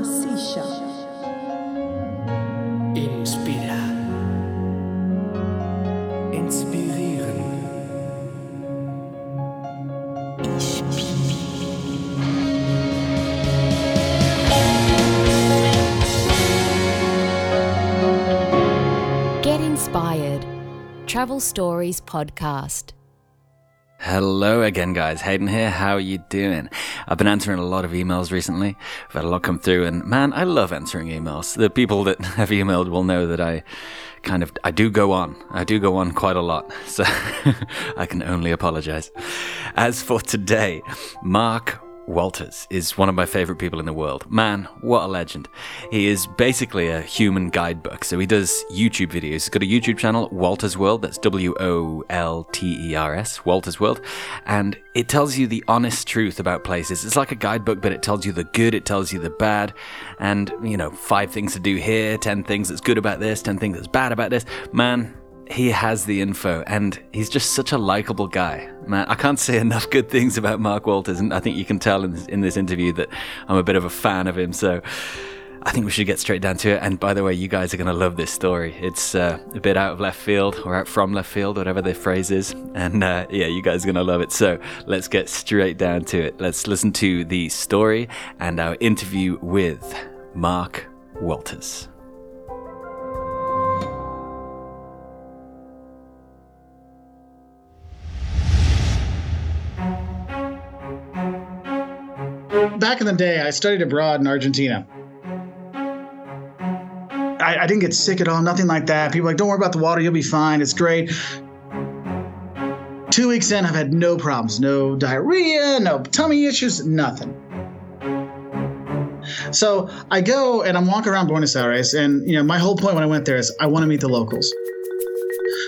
Hamasisha. Inspira. Inspirieren. Get inspired. Travel Stories Podcast. Hello again, guys. Hayden here. How are you doing? I've been answering a lot of emails recently. I've had a lot come through, and man, I love answering emails. The people that have emailed will know that I kind of I do go on. I do go on quite a lot, so I can only apologize. As for today, Mark Wolters is one of my favorite people in the world. Man, what a legend. He is basically a human guidebook. So he does YouTube videos. He's got a YouTube channel, Wolters World. That's W O L T E R S, Wolters World. And it tells you the honest truth about places. It's like a guidebook, but it tells you the good, it tells you the bad. And, you know, five things to do here, 10 things that's good about this, 10 things that's bad about this. Man, he has the info and he's just such a likable guy. Man, I can't say enough good things about Mark Wolters, and I think you can tell in this, in this interview that I'm a bit of a fan of him. So I think we should get straight down to it. And by the way, you guys are going to love this story. It's uh, a bit out of left field or out from left field, whatever the phrase is. And uh, yeah, you guys are going to love it. So let's get straight down to it. Let's listen to the story and our interview with Mark Wolters. Back in the day, I studied abroad in Argentina. I, I, didn't get sick at all, nothing like that. People like, don't worry about the water, you'll be fine. It's great. Two weeks in, I've had no problems, no diarrhea, no tummy issues, nothing. So I go and I'm walking around Buenos Aires, and you know, my whole point when I went there is I want to meet the locals.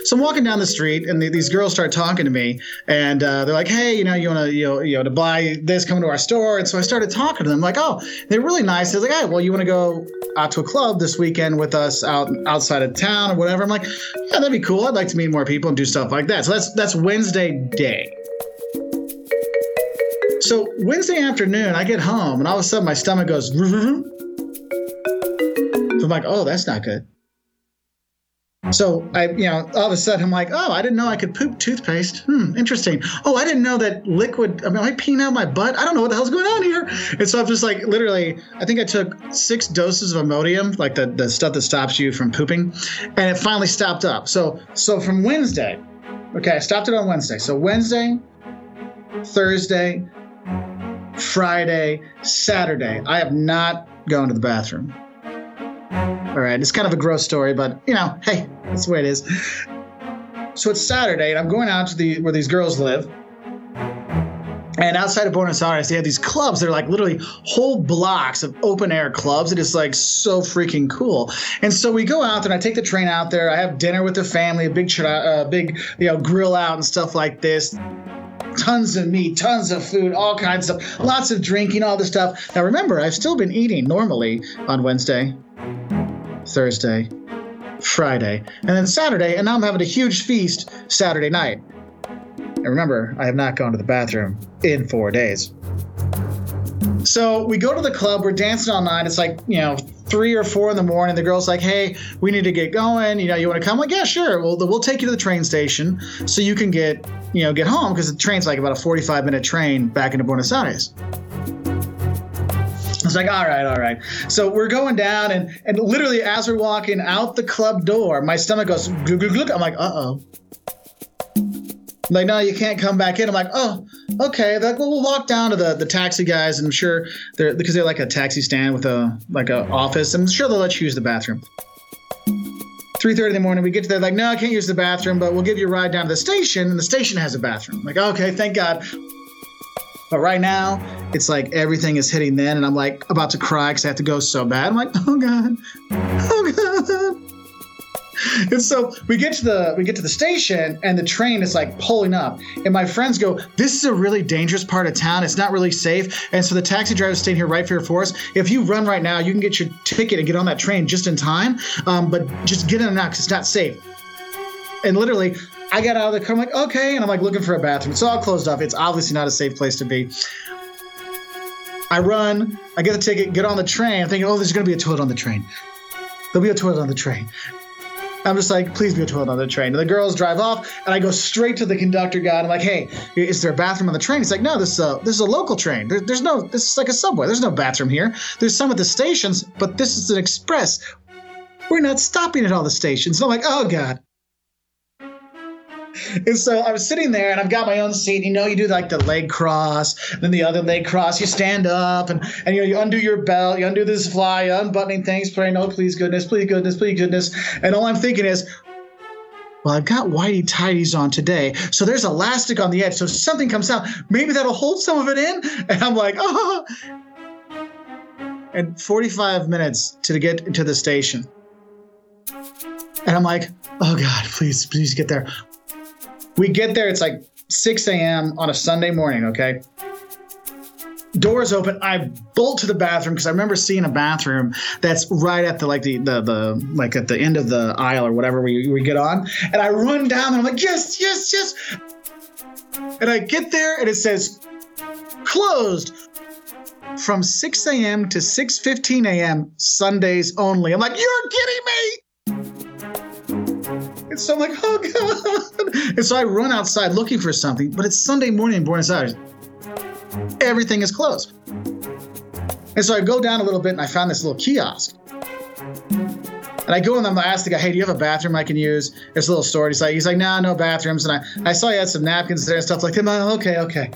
So I'm walking down the street, and the, these girls start talking to me, and uh, they're like, "Hey, you know, you want to, you know, you know, to buy this, come to our store." And so I started talking to them, like, "Oh, they're really nice." They're like, "Hey, well, you want to go out to a club this weekend with us out outside of town or whatever?" I'm like, "Yeah, that'd be cool. I'd like to meet more people and do stuff like that." So that's that's Wednesday day. So Wednesday afternoon, I get home, and all of a sudden my stomach goes. I'm like, "Oh, that's not good." So I, you know, all of a sudden I'm like, oh, I didn't know I could poop toothpaste. Hmm, interesting. Oh, I didn't know that liquid. I mean, I peeing out my butt? I don't know what the hell's going on here. And so I'm just like, literally, I think I took six doses of Imodium, like the the stuff that stops you from pooping, and it finally stopped up. So so from Wednesday, okay, I stopped it on Wednesday. So Wednesday, Thursday, Friday, Saturday, I have not gone to the bathroom. All right, it's kind of a gross story, but you know, hey, that's the way it is. So it's Saturday, and I'm going out to the where these girls live. And outside of Buenos Aires, they have these clubs. They're like literally whole blocks of open air clubs. It is like so freaking cool. And so we go out there, and I take the train out there. I have dinner with the family, a big, uh, big, you know, grill out and stuff like this tons of meat, tons of food, all kinds of lots of drinking, all this stuff. Now remember, I've still been eating normally on Wednesday, Thursday, Friday, and then Saturday, and now I'm having a huge feast Saturday night. And remember, I have not gone to the bathroom in four days. So we go to the club, we're dancing all night. It's like, you know, three or four in the morning. The girl's like, hey, we need to get going. You know, you want to come? I'm like, yeah, sure. Well, we'll take you to the train station so you can get, you know, get home because the train's like about a 45 minute train back into Buenos Aires. Was like, all right, all right. So we're going down, and and literally as we're walking out the club door, my stomach goes glug, glug, glug. I'm like, uh oh. Like, no, you can't come back in. I'm like, oh, okay. Like, well, we'll walk down to the, the taxi guys, and I'm sure they're because they're like a taxi stand with a like a office. I'm sure they'll let you use the bathroom. 3.30 in the morning, we get to there, like, no, I can't use the bathroom, but we'll give you a ride down to the station, and the station has a bathroom. I'm like, okay, thank God. But right now, it's like everything is hitting then, and I'm like about to cry because I have to go so bad. I'm like, oh god, oh god. And so we get to the we get to the station, and the train is like pulling up, and my friends go, "This is a really dangerous part of town. It's not really safe." And so the taxi driver's staying here right here for us. If you run right now, you can get your ticket and get on that train just in time. Um, but just get in and out because it's not safe. And literally, I got out of the car. I'm like, okay. And I'm like looking for a bathroom. It's all closed off. It's obviously not a safe place to be. I run, I get the ticket, get on the train, I'm thinking, oh, there's going to be a toilet on the train. There'll be a toilet on the train. I'm just like, please be a toilet on the train. And the girls drive off, and I go straight to the conductor guy. And I'm like, hey, is there a bathroom on the train? He's like, no, this is a this is a local train. There, there's no, this is like a subway. There's no bathroom here. There's some at the stations, but this is an express. We're not stopping at all the stations. And I'm like, oh god. And so I was sitting there and I've got my own seat. You know, you do like the leg cross, then the other leg cross, you stand up and, and you know, you undo your belt, you undo this fly, unbuttoning things, praying, oh, please goodness, please goodness, please goodness. And all I'm thinking is, well, I've got whitey tidies on today, so there's elastic on the edge. So something comes out, maybe that'll hold some of it in. And I'm like, oh. And 45 minutes to get to the station. And I'm like, oh God, please, please get there. We get there, it's like 6 a.m. on a Sunday morning, okay? Doors open. I bolt to the bathroom because I remember seeing a bathroom that's right at the like the the the like at the end of the aisle or whatever we, we get on. And I run down and I'm like, yes, yes, yes. And I get there and it says closed from 6 a.m. to 6:15 a.m. Sundays only. I'm like, you're kidding me. And so I'm like, oh God. And so I run outside looking for something, but it's Sunday morning in Buenos Aires. Everything is closed. And so I go down a little bit and I found this little kiosk. And I go in and I ask the guy, hey, do you have a bathroom I can use? It's a little store. He's like, he's like, nah, no bathrooms. And I, I saw he had some napkins there and stuff like that. Like, okay, okay.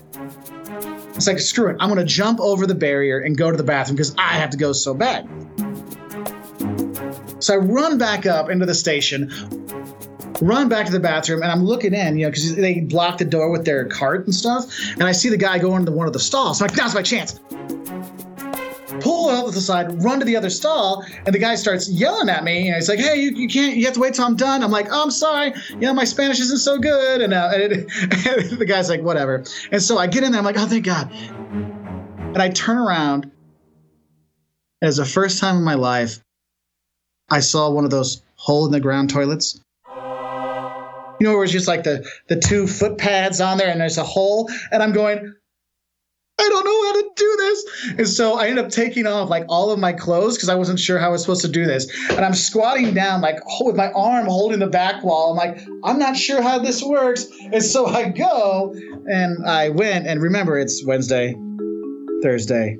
It's like, screw it. I'm going to jump over the barrier and go to the bathroom because I have to go so bad. So I run back up into the station, run back to the bathroom, and I'm looking in, you know, because they blocked the door with their cart and stuff. And I see the guy go into one of the stalls. I'm like, now's my chance. Pull out to the side, run to the other stall, and the guy starts yelling at me. And he's like, "Hey, you, you can't. You have to wait till I'm done." I'm like, oh, "I'm sorry. You know, my Spanish isn't so good." And, uh, and, and the guy's like, "Whatever." And so I get in there. I'm like, "Oh, thank God." And I turn around. It's the first time in my life I saw one of those hole in the ground toilets. You know, where it's just like the the two foot pads on there, and there's a hole, and I'm going. I don't know how to do this. And so I end up taking off like all of my clothes because I wasn't sure how I was supposed to do this. And I'm squatting down, like with my arm holding the back wall. I'm like, I'm not sure how this works. And so I go and I went. And remember, it's Wednesday, Thursday,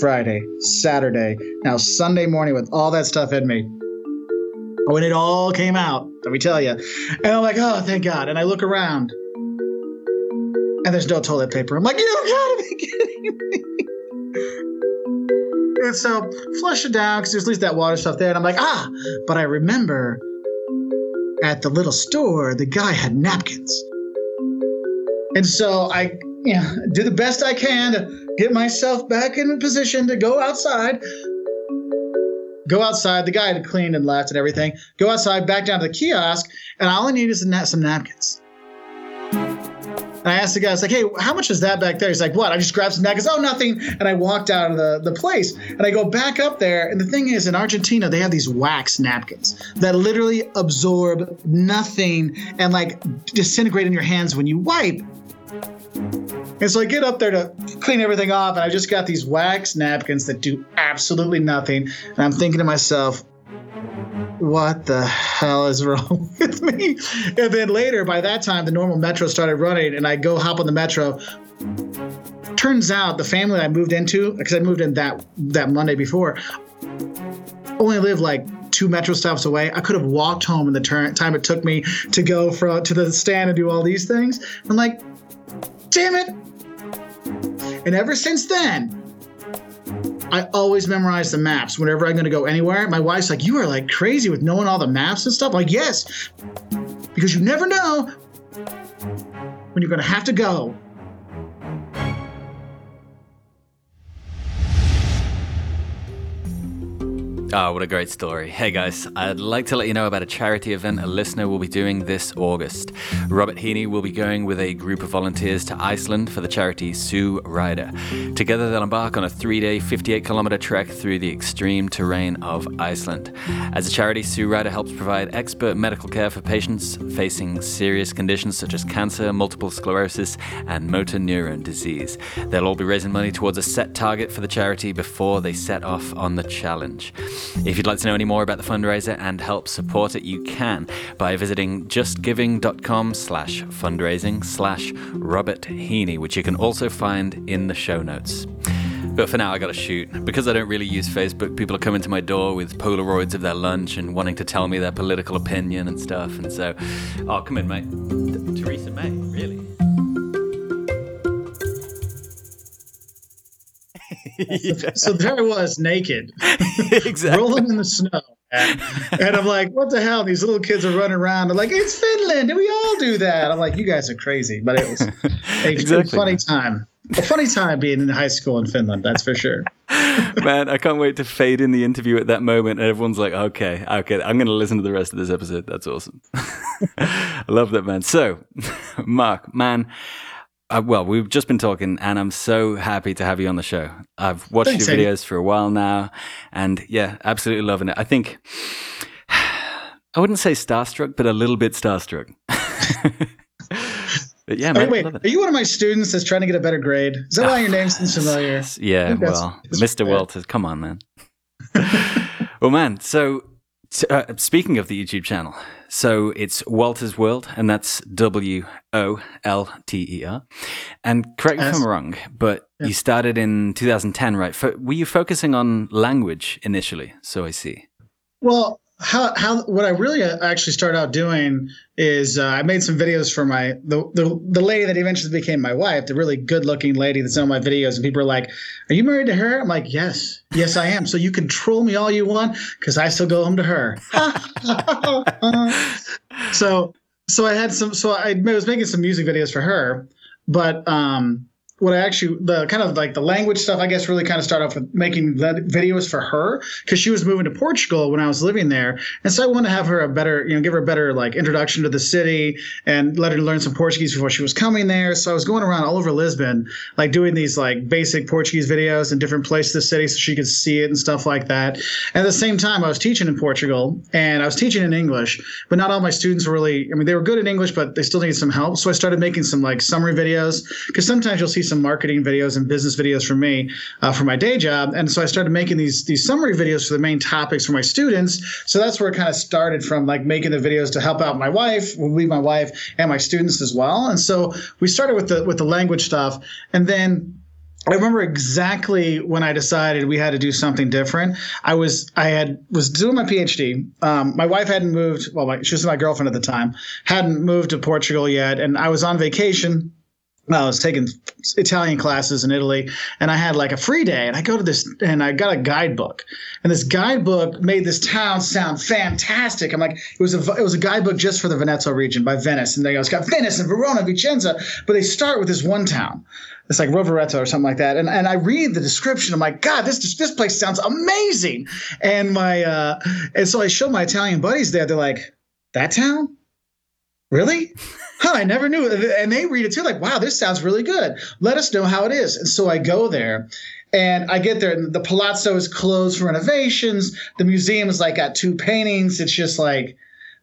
Friday, Saturday, now Sunday morning with all that stuff in me. When it all came out, let me tell you. And I'm like, oh, thank God. And I look around and there's no toilet paper. I'm like, you gotta be kidding me. And so flush it down because there's at least that water stuff there. And I'm like, ah, but I remember at the little store, the guy had napkins. And so I you know, do the best I can to get myself back in position to go outside. Go outside. The guy had cleaned and left and everything. Go outside, back down to the kiosk, and all I need is some napkins. And I asked the guy, I was like, hey, how much is that back there? He's like, what? I just grabbed some napkins. Oh, nothing. And I walked out of the, the place. And I go back up there. And the thing is, in Argentina, they have these wax napkins that literally absorb nothing and like disintegrate in your hands when you wipe. And so I get up there to clean everything off, and I just got these wax napkins that do absolutely nothing. And I'm thinking to myself, what the hell is wrong with me? And then later, by that time, the normal metro started running, and I go hop on the metro. Turns out the family I moved into, because I moved in that that Monday before, only lived like two metro stops away. I could have walked home in the time it took me to go from to the stand and do all these things. I'm like, damn it! And ever since then, I always memorize the maps whenever I'm going to go anywhere. My wife's like, You are like crazy with knowing all the maps and stuff. Like, yes, because you never know when you're going to have to go. Oh, what a great story. Hey guys, I'd like to let you know about a charity event a listener will be doing this August. Robert Heaney will be going with a group of volunteers to Iceland for the charity Sue Ryder. Together, they'll embark on a three day, 58 kilometer trek through the extreme terrain of Iceland. As a charity, Sue Ryder helps provide expert medical care for patients facing serious conditions such as cancer, multiple sclerosis, and motor neuron disease. They'll all be raising money towards a set target for the charity before they set off on the challenge. If you'd like to know any more about the fundraiser and help support it, you can by visiting justgiving.com slash fundraising slash Robert Heaney, which you can also find in the show notes. But for now, I gotta shoot. Because I don't really use Facebook, people are coming to my door with Polaroids of their lunch and wanting to tell me their political opinion and stuff. And so, oh, come in, mate. So there I was, naked, exactly. rolling in the snow. And, and I'm like, what the hell? These little kids are running around. They're like, it's Finland. And we all do that. I'm like, you guys are crazy. But it was a Exactly, funny man. time. A funny time being in high school in Finland, that's for sure. Man, I can't wait to fade in the interview at that moment, and everyone's like, "Okay, okay, I'm going to listen to the rest of this episode." That's awesome. I love that, man. So, Mark, man, uh, well, we've just been talking, and I'm so happy to have you on the show. I've watched Thanks, your videos for a while now, and yeah, absolutely loving it. I think I wouldn't say starstruck, but a little bit starstruck. but yeah, man, wait, love are you one of my students that's trying to get a better grade? Is that why your name seems familiar? Yeah, well, Mr. Wolters, come on, man. well, man, so uh, speaking of the YouTube channel, so it's Wolter's World, and that's W O L T E R. And correct me if I'm wrong, but Yeah. you started in 2010, right? Fo- were you focusing on language initially? So I see. Well, how how what I really uh, actually started out doing is uh, I made some videos for my the, the the lady that eventually became my wife, the really good looking lady that's in my videos, and people are like, "Are you married to her?" I'm like, "Yes, yes, I am." So you can troll me all you want because I still go home to her. so so I had some so I was making some music videos for her, but um what I actually the kind of like the language stuff I guess really kind of started off with making videos for her because she was moving to Portugal when I was living there, and so I wanted to have her a better you know give her a better like introduction to the city and let her learn some Portuguese before she was coming there. So I was going around all over Lisbon like doing these like basic Portuguese videos in different places of the city so she could see it and stuff like that. And at the same time, I was teaching in Portugal and I was teaching in English, but not all my students were really I mean they were good in English, but they still needed some help. So I started making some like summary videos because sometimes you'll see some marketing videos and business videos for me uh, for my day job, and so I started making these these summary videos for the main topics for my students. So that's where it kind of started from, like making the videos to help out my wife, be my wife, and my students as well. And so we started with the with the language stuff, and then I remember exactly when I decided we had to do something different. I was I had was doing my PhD. Um, my wife hadn't moved. Well, my, she was my girlfriend at the time. Hadn't moved to Portugal yet, and I was on vacation. I was taking Italian classes in Italy, and I had like a free day. And I go to this, and I got a guidebook, and this guidebook made this town sound fantastic. I'm like, it was a it was a guidebook just for the Veneto region by Venice, and they it's got Venice and Verona, Vicenza, but they start with this one town. It's like Rovereto or something like that. And and I read the description. I'm like, God, this this place sounds amazing. And my uh, and so I show my Italian buddies there. They're like, that town, really? Huh, I never knew. And they read it too, like, wow, this sounds really good. Let us know how it is. And so I go there. And I get there, and the Palazzo is closed for renovations. The museum is like got two paintings. It's just like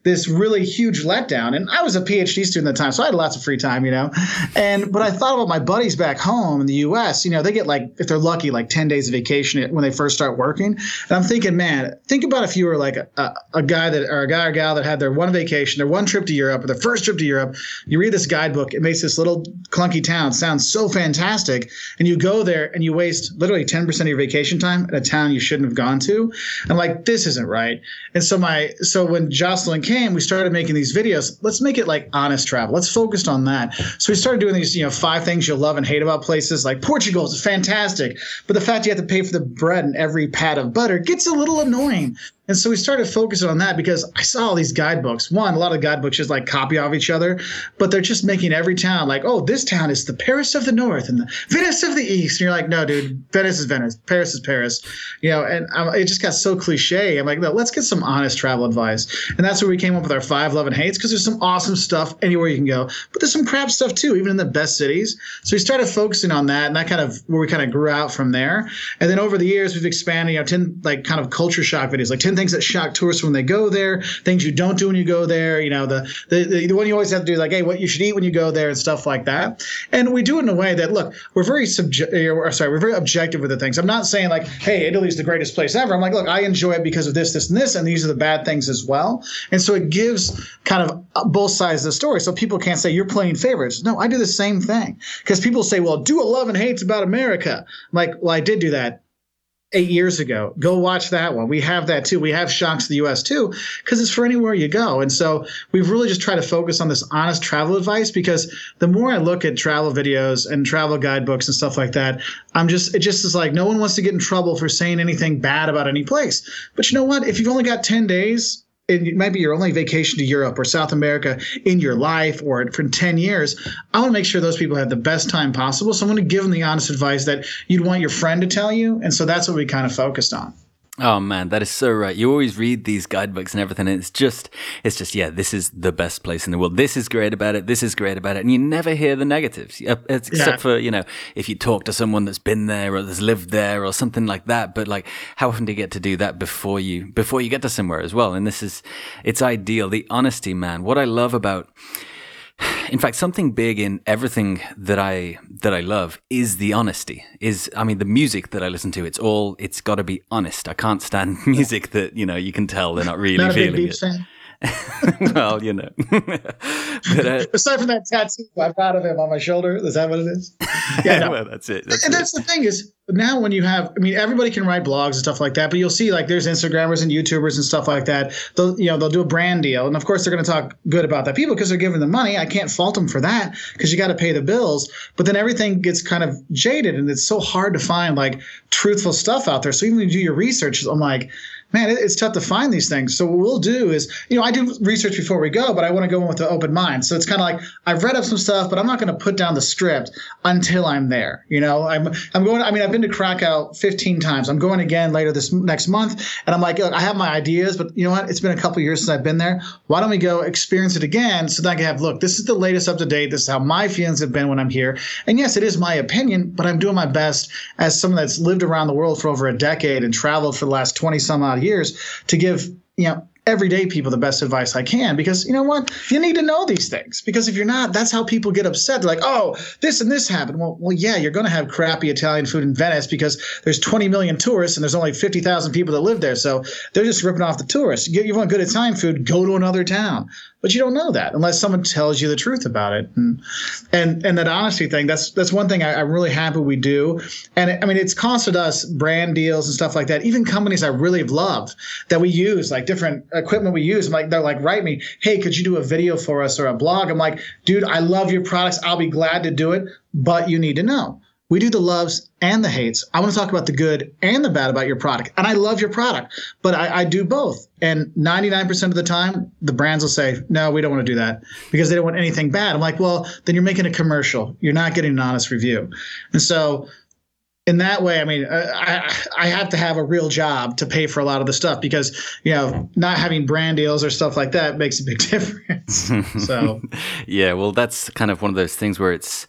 this really huge letdown. And I was a PhD student at the time, so I had lots of free time, you know. And but I thought about my buddies back home in the U.S. You know, they get like if they're lucky, like ten days of vacation when they first start working. And I'm thinking, man, think about if you were like a, a, guy that or a guy or gal that had their one vacation, their one trip to Europe, or their first trip to Europe. You read this guidebook, it makes this little clunky town sound so fantastic, and you go there and you waste literally ten percent of your vacation time in a town you shouldn't have gone to. I'm like, this isn't right. And so my so when Jocelyn came, we started making these videos. Let's make it like honest travel. Let's focus on that. So we started doing these, you know, five things you'll love and hate about places. Like Portugal is fantastic, but the fact you have to pay for the bread and every pat of butter gets a little annoying. And so we started focusing on that because I saw all these guidebooks. One, a lot of guidebooks just like copy off each other, but they're just making every town like, oh, this town is the Paris of the North and the Venice of the East. And you're like, no, dude, Venice is Venice, Paris is Paris. You know, and um, it just got so cliche. I'm like, no, let's get some honest travel advice. And that's where we came up with our five love and hates because there's some awesome stuff anywhere you can go, but there's some crap stuff too, even in the best cities. So we started focusing on that, and that kind of where we kind of grew out from there. And then over the years, we've expanded, you know, 10 like kind of culture shock videos, like 10 things that shock tourists when they go there, things you don't do when you go there, you know, the, the, the one you always have to do, like, hey, what you should eat when you go there and stuff like that. And we do it in a way that, look, we're very subject, or eh, sorry, we're very objective with the things. I'm not saying like, hey, Italy's the greatest place ever. I'm like, look, I enjoy it because of this, this, and this, and these are the bad things as well. And so it gives kind of uh, both sides of the story. So people can't say you're playing favorites. No, I do the same thing because people say, well, do a love and hates about America. I'm like, well, I did do that eight years ago. Go watch that one. We have that too. We have Shocks to the US too, because it's for anywhere you go. And so we've really just tried to focus on this honest travel advice because the more I look at travel videos and travel guidebooks and stuff like that, I'm just, it just is like no one wants to get in trouble for saying anything bad about any place. But you know what? If you've only got 10 days, it might be your only vacation to Europe or South America in your life or for 10 years, I want to make sure those people have the best time possible. So I'm going to give them the honest advice that you'd want your friend to tell you. And so that's what we kind of focused on. Oh man, that is so right. You always read these guidebooks and everything, and it's just, it's just, yeah, this is the best place in the world. This is great about it. This is great about it, and you never hear the negatives, except yeah. for you know if you talk to someone that's been there or that's lived there or something like that. But like, how often do you get to do that before you before you get to somewhere as well? And this is, it's ideal. The honesty, man. What I love about in fact, something big in everything that I that I love is the honesty. Is I mean the music that I listen to. It's all it's got to be honest. I can't stand music that you know you can tell they're not really not feeling it. Fan. well, you know. but, uh, Aside from that tattoo I've got of him on my shoulder, is that what it is? Yeah, no. well, that's it. That's and it. that's the thing is now when you have, I mean, everybody can write blogs and stuff like that, but you'll see like there's Instagrammers and YouTubers and stuff like that. They'll, you know, they'll do a brand deal, and of course they're going to talk good about that people because they're giving them money. I can't fault them for that because you got to pay the bills. But then everything gets kind of jaded, and it's so hard to find like truthful stuff out there. So even when you do your research, I'm like man, it's tough to find these things. So what we'll do is, you know, I do research before we go, but I want to go in with an open mind. So it's kind of like I've read up some stuff, but I'm not going to put down the script until I'm there. You know, I'm I'm going. I mean, I've been to Krakow 15 times. I'm going again later this next month, and I'm like, look, I have my ideas, but you know what? It's been a couple years since I've been there. Why don't we go experience it again so that I can have look? This is the latest up to date. This is how my feelings have been when I'm here. And yes, it is my opinion, but I'm doing my best as someone that's lived around the world for over a decade and traveled for the last 20 some odd years to give you know everyday people the best advice I can because you know what? You need to know these things because if you're not that's how people get upset. They're like oh this and this happened. Well well yeah you're going to have crappy Italian food in Venice because there's 20 million tourists and there's only 50,000 people that live there. So they're just ripping off the tourists. You, you want good Italian food go to another town but you don't know that unless someone tells you the truth about it. And and, and that honesty thing, that's that's one thing I, am really happy we do. And I mean, it's costed us brand deals and stuff like that. Even companies I really love that we use, like different equipment we use. I'm like, they're like, write me, hey, could you do a video for us or a blog? I'm like, dude, I love your products. I'll be glad to do it, but you need to know we do the loves and the hates. I want to talk about the good and the bad about your product. And I love your product, but I, I, do both. And 99% of the time, the brands will say, no, we don't want to do that because they don't want anything bad. I'm like, well, then you're making a commercial. You're not getting an honest review. And so in that way, I mean, uh, I, I have to have a real job to pay for a lot of the stuff because, you know, not having brand deals or stuff like that makes a big difference. So, yeah, well, that's kind of one of those things where it's,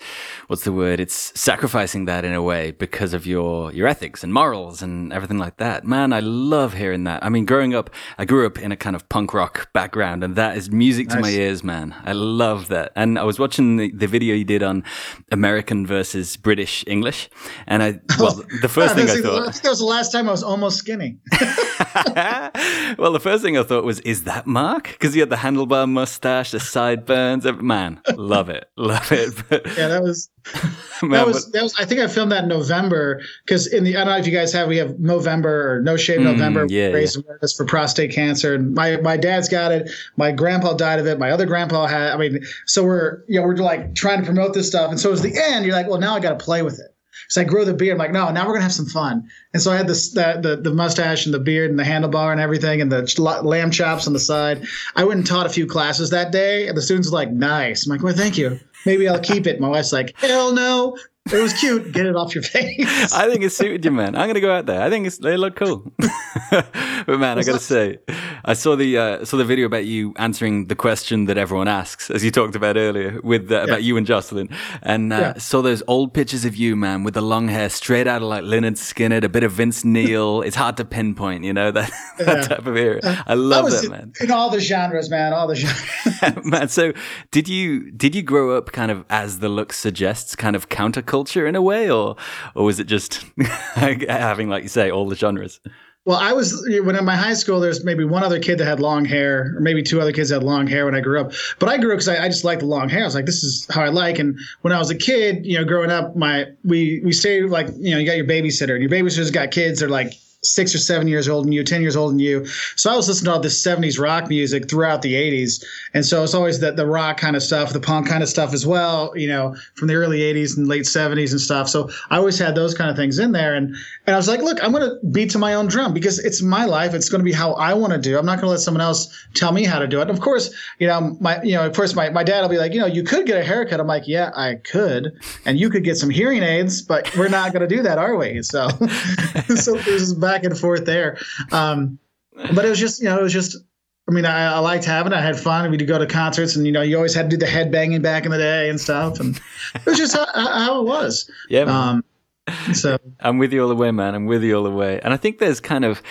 what's the word? It's sacrificing that in a way because of your, your ethics and morals and everything like that. Man, I love hearing that. I mean, growing up, I grew up in a kind of punk rock background and that is music nice. to my ears, man. I love that. And I was watching the, the video you did on American versus British English and I, well, the first thing I thought. I think that was the last time I was almost skinny. well, the first thing I thought was, is that Mark? Because he had the handlebar mustache, the sideburns. Man, love it, love it. But, yeah, that was. Man, that was but, that was. I think I filmed that in November because in the I don't know if you guys have we have November or No Shave mm, November yeah, raise yeah. awareness for prostate cancer and my my dad's got it. My grandpa died of it. My other grandpa had. I mean, so we're you know we're like trying to promote this stuff and so at the end you're like, well now I got to play with it So I grow the beard. I'm like, no, now we're gonna have some fun. And so I had this the, the the mustache and the beard and the handlebar and everything and the lamb chops on the side. I went and taught a few classes that day, and the students were like, nice. I'm like, well, thank you. Maybe I'll keep it. My wife's like, hell no. It was cute. Get it off your face. I think it suited you, man. I'm gonna go out there. I think it's, they look cool. but man, I gotta say, I saw the uh, saw the video about you answering the question that everyone asks, as you talked about earlier, with uh, yeah. about you and Jocelyn, and uh, yeah. saw those old pictures of you, man, with the long hair, straight out of like Lynyrd Skynyrd, a bit of Vince Neil. it's hard to pinpoint, you know that that yeah. type of era. I love that, man. In all the genres, man, all the genres. man, so did you did you grow up kind of as the look suggests, kind of counterculture in a way, or or was it just having, like you say, all the genres? Well, I was when in my high school. There's maybe one other kid that had long hair, or maybe two other kids had long hair when I grew up. But I grew up because I, I, just liked the long hair. I was like, this is how I like. And when I was a kid, you know, growing up, my we we stayed like you know, you got your babysitter, and your babysitter's got kids. They're like six or seven years old than you, 10 years old than you. So I was listening to all this 70s rock music throughout the 80s. And so it's always the, the rock kind of stuff, the punk kind of stuff as well, you know, from the early 80s and late 70s and stuff. So I always had those kind of things in there. And, and I was like, look, I'm going to beat to my own drum because it's my life. It's going to be how I want to do. I'm not going to let someone else tell me how to do it. And of course, you know, my, you know, of course, my, my dad will be like, you know, you could get a haircut. I'm like, yeah, I could. And you could get some hearing aids, but we're not going to do that, are we? So, so there's back and forth there. Um, but it was just, you know, it was just, I mean, I, I, liked having it. I had fun. We'd go to concerts, and you know, you always had to do the head banging back in the day and stuff. And it was just how, how it was. Yeah. Um, so I'm with you all the way, man. I'm with you all the way. And I think there's kind of,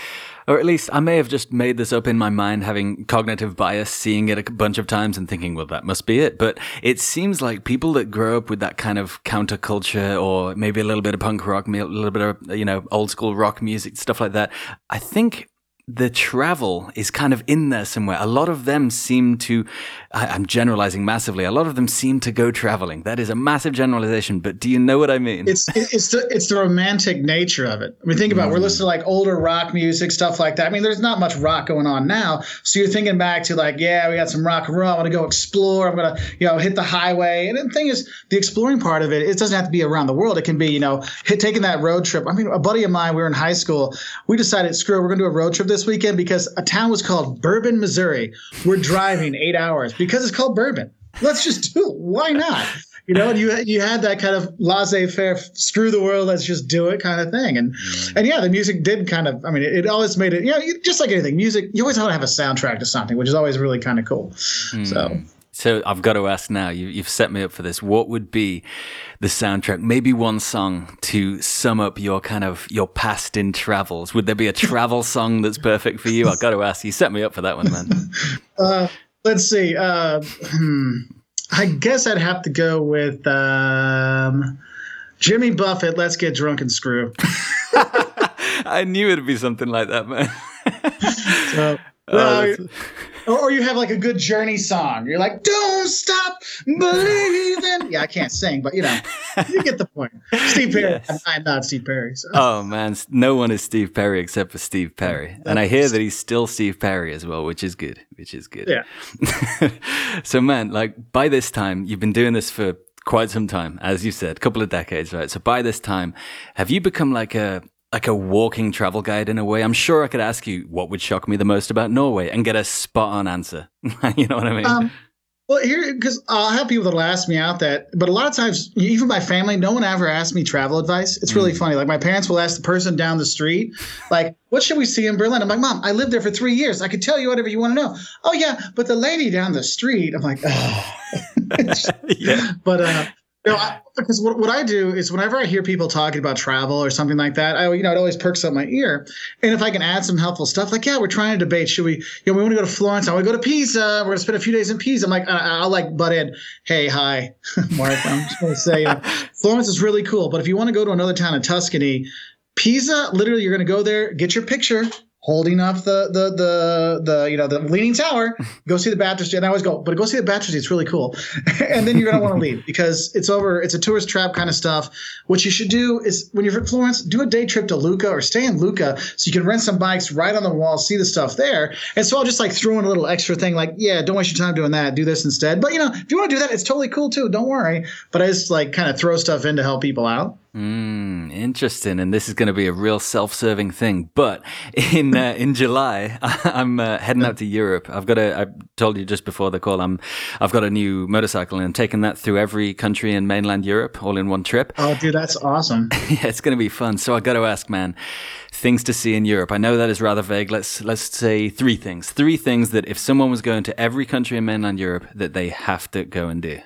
or at least I may have just made this up in my mind, having cognitive bias, seeing it a bunch of times and thinking, well, that must be it. But it seems like people that grow up with that kind of counterculture or maybe a little bit of punk rock, a little bit of, you know, old school rock music, stuff like that. I think the travel is kind of in there somewhere. A lot of them seem to, I, am generalizing massively. A lot of them seem to go traveling. That is a massive generalization, but do you know what I mean? It's it's the it's the romantic nature of it. I mean, think about it. we're mm. listening to like older rock music, stuff like that. I mean, there's not much rock going on now, so you're thinking back to like, yeah, we got some rock and roll. I want to go explore. I'm gonna you know hit the highway. And the thing is, the exploring part of it, it doesn't have to be around the world. It can be you know hit, taking that road trip. I mean, a buddy of mine, we were in high school. We decided, screw, it, we're gonna do a road trip this weekend because a town was called Bourbon, Missouri. We're driving eight hours because it's called Bourbon. Let's just do it. Why not? You know, and you you had that kind of laissez-faire, screw the world, let's just do it kind of thing. And mm. and yeah, the music did kind of. I mean, it, it always made it. You know, just like anything, music. You always want to have a soundtrack to something, which is always really kind of cool. Mm. So. So I've got to ask now. You, you've set me up for this. What would be the soundtrack? Maybe one song to sum up your kind of your past in travels. Would there be a travel song that's perfect for you? I've got to ask. You set me up for that one, man. Uh, let's see. Uh, hmm. I guess I'd have to go with um, Jimmy Buffett. Let's get drunk and screw. I knew it'd be something like that, man. so, well, oh, or you have like a good journey song. You're like, "Don't stop believing." yeah, I can't sing, but you know, you get the point. Steve Perry. Yes. I'm not Steve Perry. So. Oh man, no one is Steve Perry except for Steve Perry, and I hear that he's still Steve Perry as well, which is good. Which is good. Yeah. so man, like by this time, you've been doing this for quite some time, as you said, a couple of decades, right? So by this time, have you become like a like a walking travel guide in a way. I'm sure I could ask you what would shock me the most about Norway and get a spot on answer. you know what I mean? Um, well, here, because I'll have people that'll ask me out that, but a lot of times, even my family, no one ever asks me travel advice. It's really mm. funny. Like my parents will ask the person down the street, like, what should we see in Berlin? I'm like, Mom, I lived there for three years. I could tell you whatever you want to know. Oh, yeah, but the lady down the street, I'm like, oh. yeah. But, uh, no, because what, what I do is whenever I hear people talking about travel or something like that, I you know it always perks up my ear. And if I can add some helpful stuff, like yeah, we're trying to debate, should we? You know, we want to go to Florence. I want to go to Pisa. We're going to spend a few days in Pisa. I'm like, uh, uh, I, will like butt in. Hey, hi, Mark. I'm just going to say, you know, Florence is really cool, but if you want to go to another town in Tuscany, Pisa, literally, you're going to go there, get your picture, holding up the the the the you know the leaning tower. Go see the Baptistry, and I always go, but go see the Baptistry. It's really cool. and then you're gonna want to leave because it's over. It's a tourist trap kind of stuff. What you should do is when you're in Florence, do a day trip to Lucca or stay in Lucca so you can rent some bikes right on the wall, see the stuff there. And so I'll just like throw in a little extra thing, like yeah, don't waste your time doing that. Do this instead. But you know, if you want to do that, it's totally cool too. Don't worry. But I just like kind of throw stuff in to help people out. Mm, interesting, and this is going to be a real self-serving thing. But in uh, in July, I'm uh, heading out to Europe. I've got a. I told you just before the call. I'm. I've got a new motorcycle, and I'm taking that through every country in mainland Europe, all in one trip. Oh, dude, that's awesome. yeah, it's going to be fun. So I got to ask, man, things to see in Europe. I know that is rather vague. Let's let's say three things. Three things that if someone was going to every country in mainland Europe, that they have to go and do.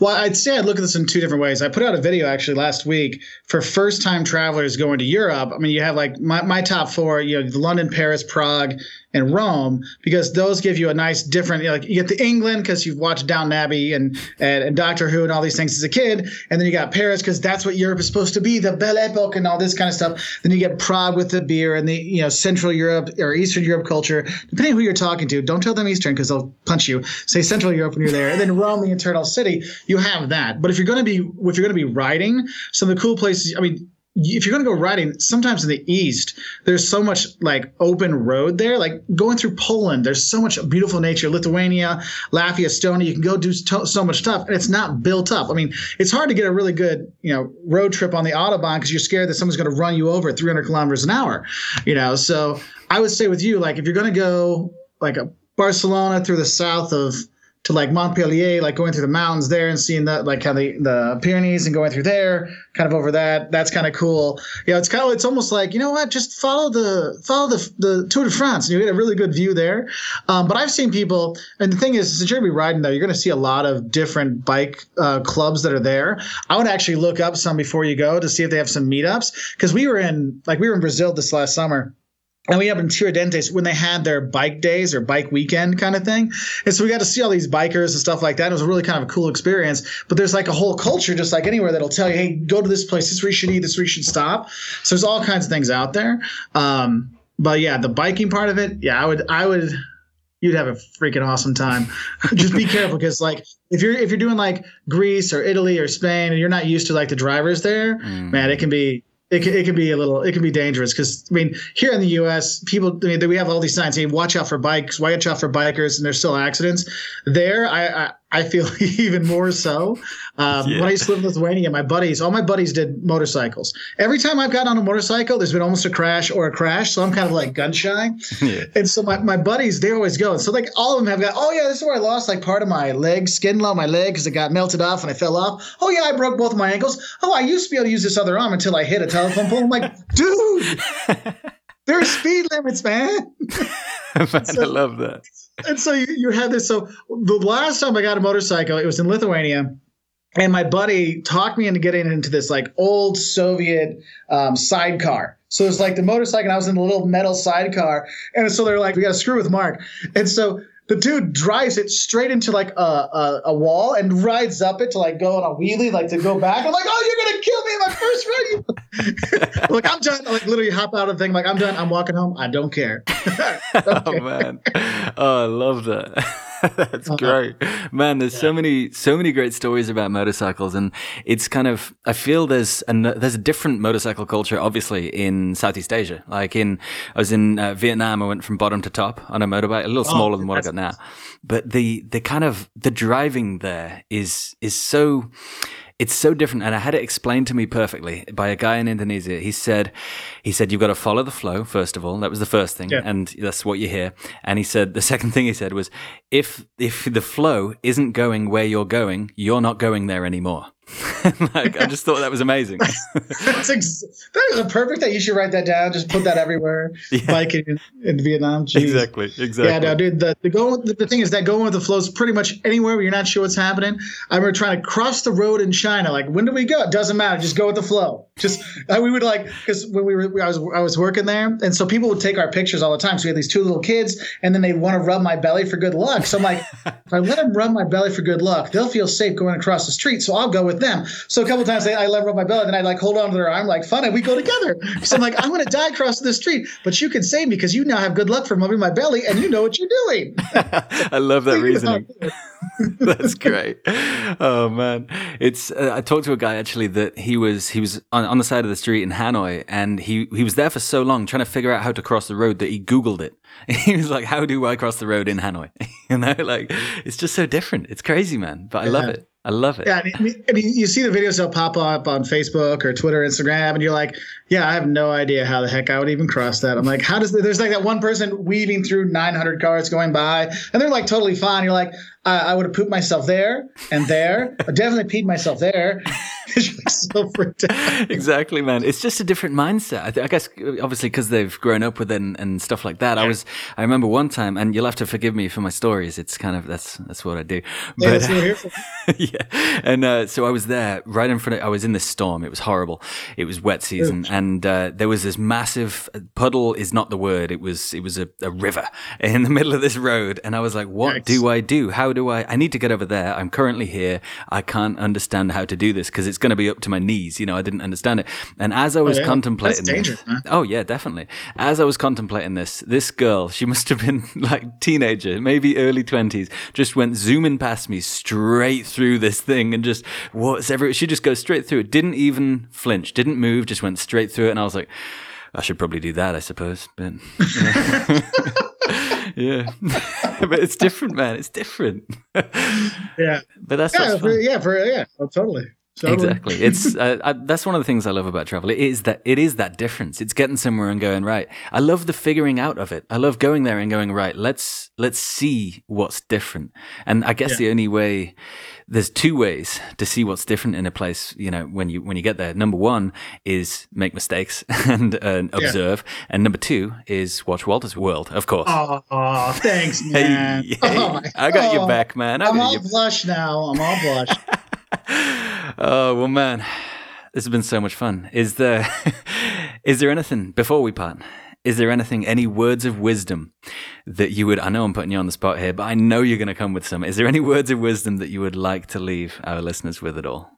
Well, I'd say I'd look at this in two different ways. I put out a video actually last week for first time travelers going to Europe. I mean, you have like my, my top four, you know, London, Paris, Prague, and Rome, because those give you a nice different, you know, like you get the England because you've watched Downton Abbey and, and, and Doctor Who and all these things as a kid. And then you got Paris because that's what Europe is supposed to be, the Belle Epoque and all this kind of stuff. Then you get Prague with the beer and the, you know, Central Europe or Eastern Europe culture, depending who you're talking to. Don't tell them Eastern because they'll punch you. Say Central Europe when you're there. And then Rome, the Eternal City, you have that. But if you're going to be, if you're going to be riding, some of the cool places, I mean, if you're going to go riding, sometimes in the east, there's so much like open road there. Like going through Poland, there's so much beautiful nature. Lithuania, Latvia, Estonia, you can go do so much stuff, and it's not built up. I mean, it's hard to get a really good, you know, road trip on the autobahn because you're scared that someone's going to run you over at 300 kilometers an hour. You know, so I would say with you, like if you're going to go like a Barcelona through the south of to like Montpellier, like going through the mountains there and seeing that like how the the Pyrenees and going through there, kind of over that. That's kind of cool. Yeah, it's kind of it's almost like you know what, just follow the follow the the Tour de France, and you get a really good view there. Um, but I've seen people, and the thing is, since you're gonna be riding there, you're gonna see a lot of different bike uh, clubs that are there. I would actually look up some before you go to see if they have some meetups because we were in like we were in Brazil this last summer and we have in Tiradentes when they had their bike days or bike weekend kind of thing. And so we got to see all these bikers and stuff like that. It was a really kind of a cool experience. But there's like a whole culture, just like anywhere, that'll tell you, hey, go to this place. This is where you should eat. This is where you should stop. So there's all kinds of things out there. Um, but yeah, the biking part of it, yeah, I would, I would, you'd have a freaking awesome time. just be careful because like if you're if you're doing like Greece or Italy or Spain and you're not used to like the drivers there, man, it can be it can, it can be a little it can be dangerous because I mean here in the U.S. people I mean we have all these signs saying watch out for bikes watch out for bikers and there's still accidents there I I, I feel even more so. Um, Yeah. when I used to live in Lithuania my buddies all my buddies did motorcycles. Every time I've gotten on a motorcycle there's been almost a crash or a crash so I'm kind of like gun shy. Yeah. and so my, my buddies they always go. So like all of them have got oh yeah this is where I lost like part of my leg skin on my leg because it got melted off and I fell off. Oh yeah I broke both of my ankles. Oh I used to be able to use this other arm until I hit a telephone pole. I'm like dude there are speed limits man Man, I love that. and so you, you had this so the last time I got a motorcycle it was in Lithuania and my buddy talked me into getting into this like old Soviet um, sidecar. So it's like the motorcycle, and I was in the little metal sidecar, and so they're like, "We got to screw with Mark," and so the dude drives it straight into like a, a, a wall and rides up it to like go on a wheelie, like to go back. I'm like, "Oh, you're gonna kill me in my first ride!" like I'm done. Like literally hop out of the thing, like I'm done. I'm walking home. I don't care. Oh man, oh I love that. That's Uh-huh. great, man. There's so many, so many great stories about motorcycles, and it's kind of. I feel there's an, there's a different motorcycle culture, obviously, in Southeast Asia. Like in, I was in uh, Vietnam. I went from bottom to top on a motorbike, a little smaller than what I got now. But the the kind of the driving there is is so it's so different and i had it explained to me perfectly by a guy in indonesia. He said he said you've got to follow the flow first of all. That was the first thing Yeah. and that's what you hear. And he said the second thing he said was if if the flow isn't going where you're going you're not going there anymore like i just thought that was amazing That's ex- that is a perfect that You should write that down. Just put that everywhere. Yeah. Biking in, in Vietnam. Jeez. exactly exactly Yeah, no, dude. The, the going the, the thing is that going with the flow is pretty much anywhere where you're not sure what's happening. I remember trying to cross the road in China. Like, when do we go? It doesn't matter. Just go with the flow. Just we would like because when we were I was I was working there, and so people would take our pictures all the time. So we had these two little kids, and then they'd want to rub my belly for good luck. So I'm like, if I let them rub my belly for good luck, they'll feel safe going across the street. So I'll go with them. So a couple times they, I let up my belly, and I like hold on to their arm like fun, and we go together. So I'm like, I'm gonna die crossing the street, but you can save me because you now have good luck for rubbing my belly, and you know what you're doing. i love that reasoning That's great. Oh man, it's. Uh, I talked to a guy actually that he was he was on, on the side of the street in Hanoi, and he he was there for so long trying to figure out how to cross the road that he Googled it. He was like, "How do I cross the road in Hanoi?" you know, like it's just so different. It's crazy, man. But I love it. I love it. Yeah, I mean, I mean, you see the videos they'll pop up on Facebook or Twitter, Instagram, and you're like, yeah, I have no idea how the heck I would even cross that. I'm like, how does there's like that one person weaving through 900 cars going by, and they're like totally fine. You're like, I, I would have pooped myself there and there. I definitely peed myself there. so exactly, man. It's just a different mindset. I, th- I guess, obviously, because they've grown up with it and, and stuff like that. I was, I remember one time, and you'll have to forgive me for my stories. It's kind of that's that's what I do. Yeah, But that's what we're here for. yeah, and uh, so I was there right in front of. I was in this storm. It was horrible. It was wet season, and uh, there was this massive puddle. Is not the word. It was it was a, a river in the middle of this road, and I was like, "What Yikes. do I do? How do I? I need to get over there. I'm currently here. I can't understand how to do this because it's going to be up to my knees. You know, I didn't understand it. And as I oh, was Oh, yeah. contemplating, this, man. oh yeah, definitely. As I was contemplating this, this girl, she must have been like teenager, maybe early twenties, just went zooming past me straight through this thing and just what's every? She just goes straight through it. Didn't even flinch. Didn't move. Just went straight through it. And I was like. I should probably do that, I suppose. But yeah, yeah. but it's different, man. It's different. Yeah, but that's yeah, for, yeah, for yeah, oh, totally. totally. Exactly. It's uh, I, that's one of the things I love about travel. It is that it is that difference. It's getting somewhere and going right. I love the figuring out of it. I love going there and going right. Let's let's see what's different. And I guess Yeah. the only way there's two ways to see what's different in a place. You know, when you when you get there. Number one is make mistakes and uh, observe, and number two is watch Wolter's World. Of course. Oh, thanks, man. Hey, Oh, I got your oh, back, man. I I'm all your blush now. I'm all blush. Oh well, man, this has been so much fun. Is there is there anything before we part? Is there anything, any words of wisdom that you would? I know I'm putting you on the spot here, but I know you're going to come with some. Is there any words of wisdom that you would like to leave our listeners with at all?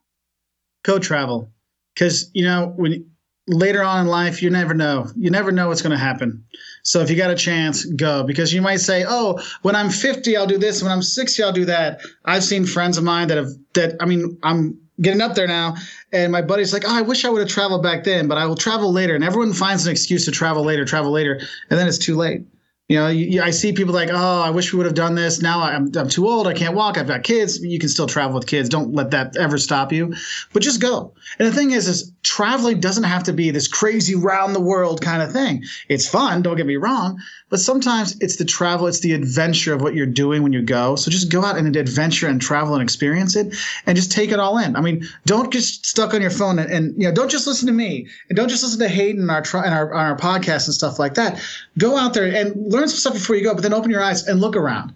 Go travel, because you know when later on in life you never know. You never know what's going to happen. So if you got a chance, go because you might say, "Oh, when I'm 50, I'll do this. When I'm 60, I'll do that." I've seen friends of mine that have that. I mean, I'm getting up there now, and my buddy's like, "Oh, I wish I would have traveled back then, but I will travel later." And everyone finds an excuse to travel later, travel later, and then it's too late. You know, you, I see people like, oh, I wish we would have done this. Now I'm, I'm too old. I can't walk. I've got kids. You can still travel with kids. Don't let that ever stop you. But just go. And the thing is, is traveling doesn't have to be this crazy round the world kind of thing. It's fun. Don't get me wrong. But sometimes it's the travel. It's the adventure of what you're doing when you go. So just go out and adventure and travel and experience it, and just take it all in. I mean, don't get stuck on your phone and, and you know, don't just listen to me and don't just listen to Hayden and our and our on our podcast and stuff like that. Go out there and learn some stuff before you go, but then open your eyes and look around.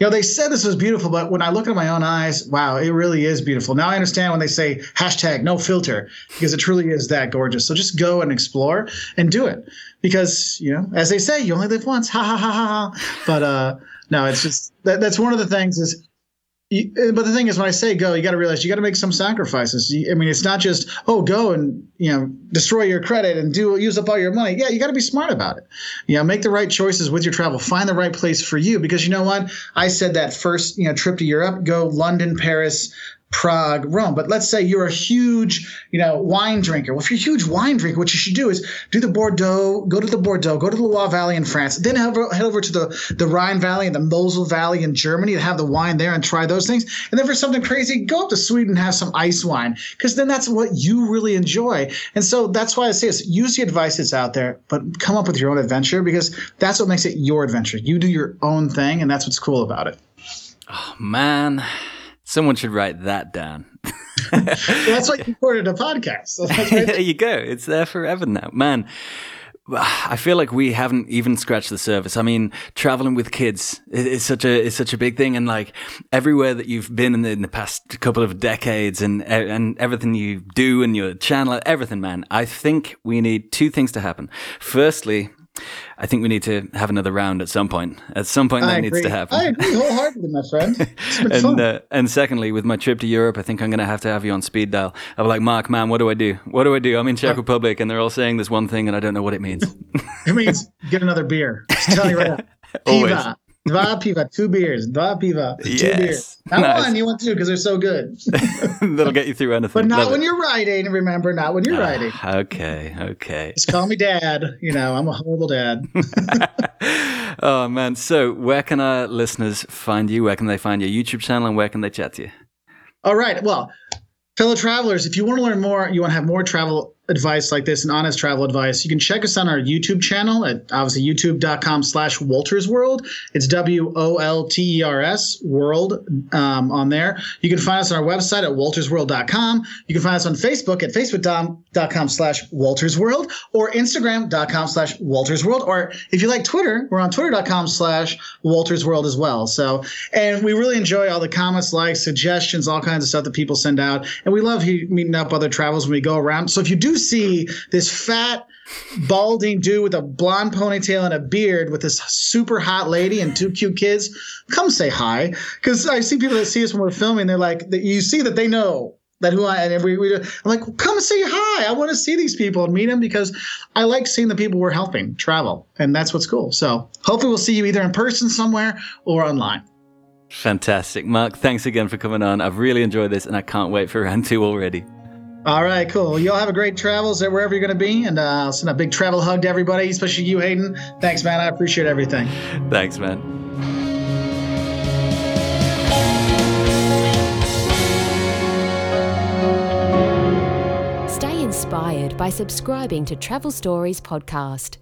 You know, they said this was beautiful, but when I look at my own eyes, wow, it really is beautiful. Now I understand when they say hashtag no filter because it truly is that gorgeous. So just go and explore and do it because, you know, as they say, you only live once. Ha ha ha ha ha. But uh, no, it's just that, that's one of the things is but the thing is, when I say go, you got to realize you got to make some sacrifices. I mean, it's not just oh, go and you know destroy your credit and do use up all your money. Yeah, you got to be smart about it. You know, make the right choices with your travel. Find the right place for you because you know what? I said that first you know trip to Europe, go London, Paris. Prague, Rome. But let's say you're a huge, you know, wine drinker. Well, if you're a huge wine drinker, what you should do is do the Bordeaux, go to the Bordeaux, go to the Loire Valley in France, then head over, head over to the, the Rhine Valley and the Mosel Valley in Germany and have the wine there and try those things. And then for something crazy, go up to Sweden and have some ice wine because then that's what you really enjoy. And so that's why I say this, use the advice that's out there, but come up with your own adventure because that's what makes it your adventure. You do your own thing and that's what's cool about it. Oh man, someone should write that down. That's why you recorded a podcast. So there you go. It's there forever now. Man, I feel like we haven't even scratched the surface. I mean, traveling with kids is such a is such a big thing, and like everywhere that you've been in the, in the past couple of decades, and and everything you do and your channel, everything, man. I think we need two things to happen. Firstly. I think we need to have another round at some point. At some point, that I needs to happen. I agree wholeheartedly, my friend. And uh, and secondly, with my trip to Europe, I think I'm going to have to have you on speed dial. I'm like, Mark, man, what do I do? What do I do? I'm in Uh, Czech Republic, and they're all saying this one thing, and I don't know what it means. It means get another beer. Just tell you right now. Always. Piva. Dva piva. Two beers. Dva piva. Two Yes. beers. Not Nice. one. You want two because they're so good. That'll get you through anything. But not Love when it. you're writing. Remember, not when you're writing. Ah, okay, okay. Just call me dad. You know, I'm a horrible dad. oh man, so where can our listeners find you? Where can they find your YouTube channel, and where can they chat to you? All right. Well, fellow travelers, if you want to learn more, you want to have more travel advice like this and honest travel advice, you can check us on our YouTube channel at obviously youtube.com slash Wolters World. It's W O L T E R S World um, on there. You can find us on our website at woltersworld.com. You can find us on Facebook at facebook.com slash Wolters World or Instagram.com slash Wolters World. Or if you like Twitter, we're on twitter.com slash Wolters World as well. So, and we really enjoy all the comments, likes, suggestions, all kinds of stuff that people send out. And we love meeting up other travels when we go around. So if you do see this fat, balding dude with a blonde ponytail and a beard with this super hot lady and two cute kids, come say hi. Because I see people that see us when we're filming, they're like, you see that they know that who I and we, we I'm like, come say hi. I want to see these people and meet them because I like seeing the people we're helping travel, and that's what's cool. So hopefully we'll see you either in person somewhere or online. Fantastic. Mark, thanks again for coming on. I've really enjoyed this and I can't wait for round two already. All right, cool. You all have a great travels wherever you're going to be. And uh, I'll send a big travel hug to everybody, especially you, Hayden. Thanks, man. I appreciate everything. Thanks, man. Stay inspired by subscribing to Travel Stories Podcast.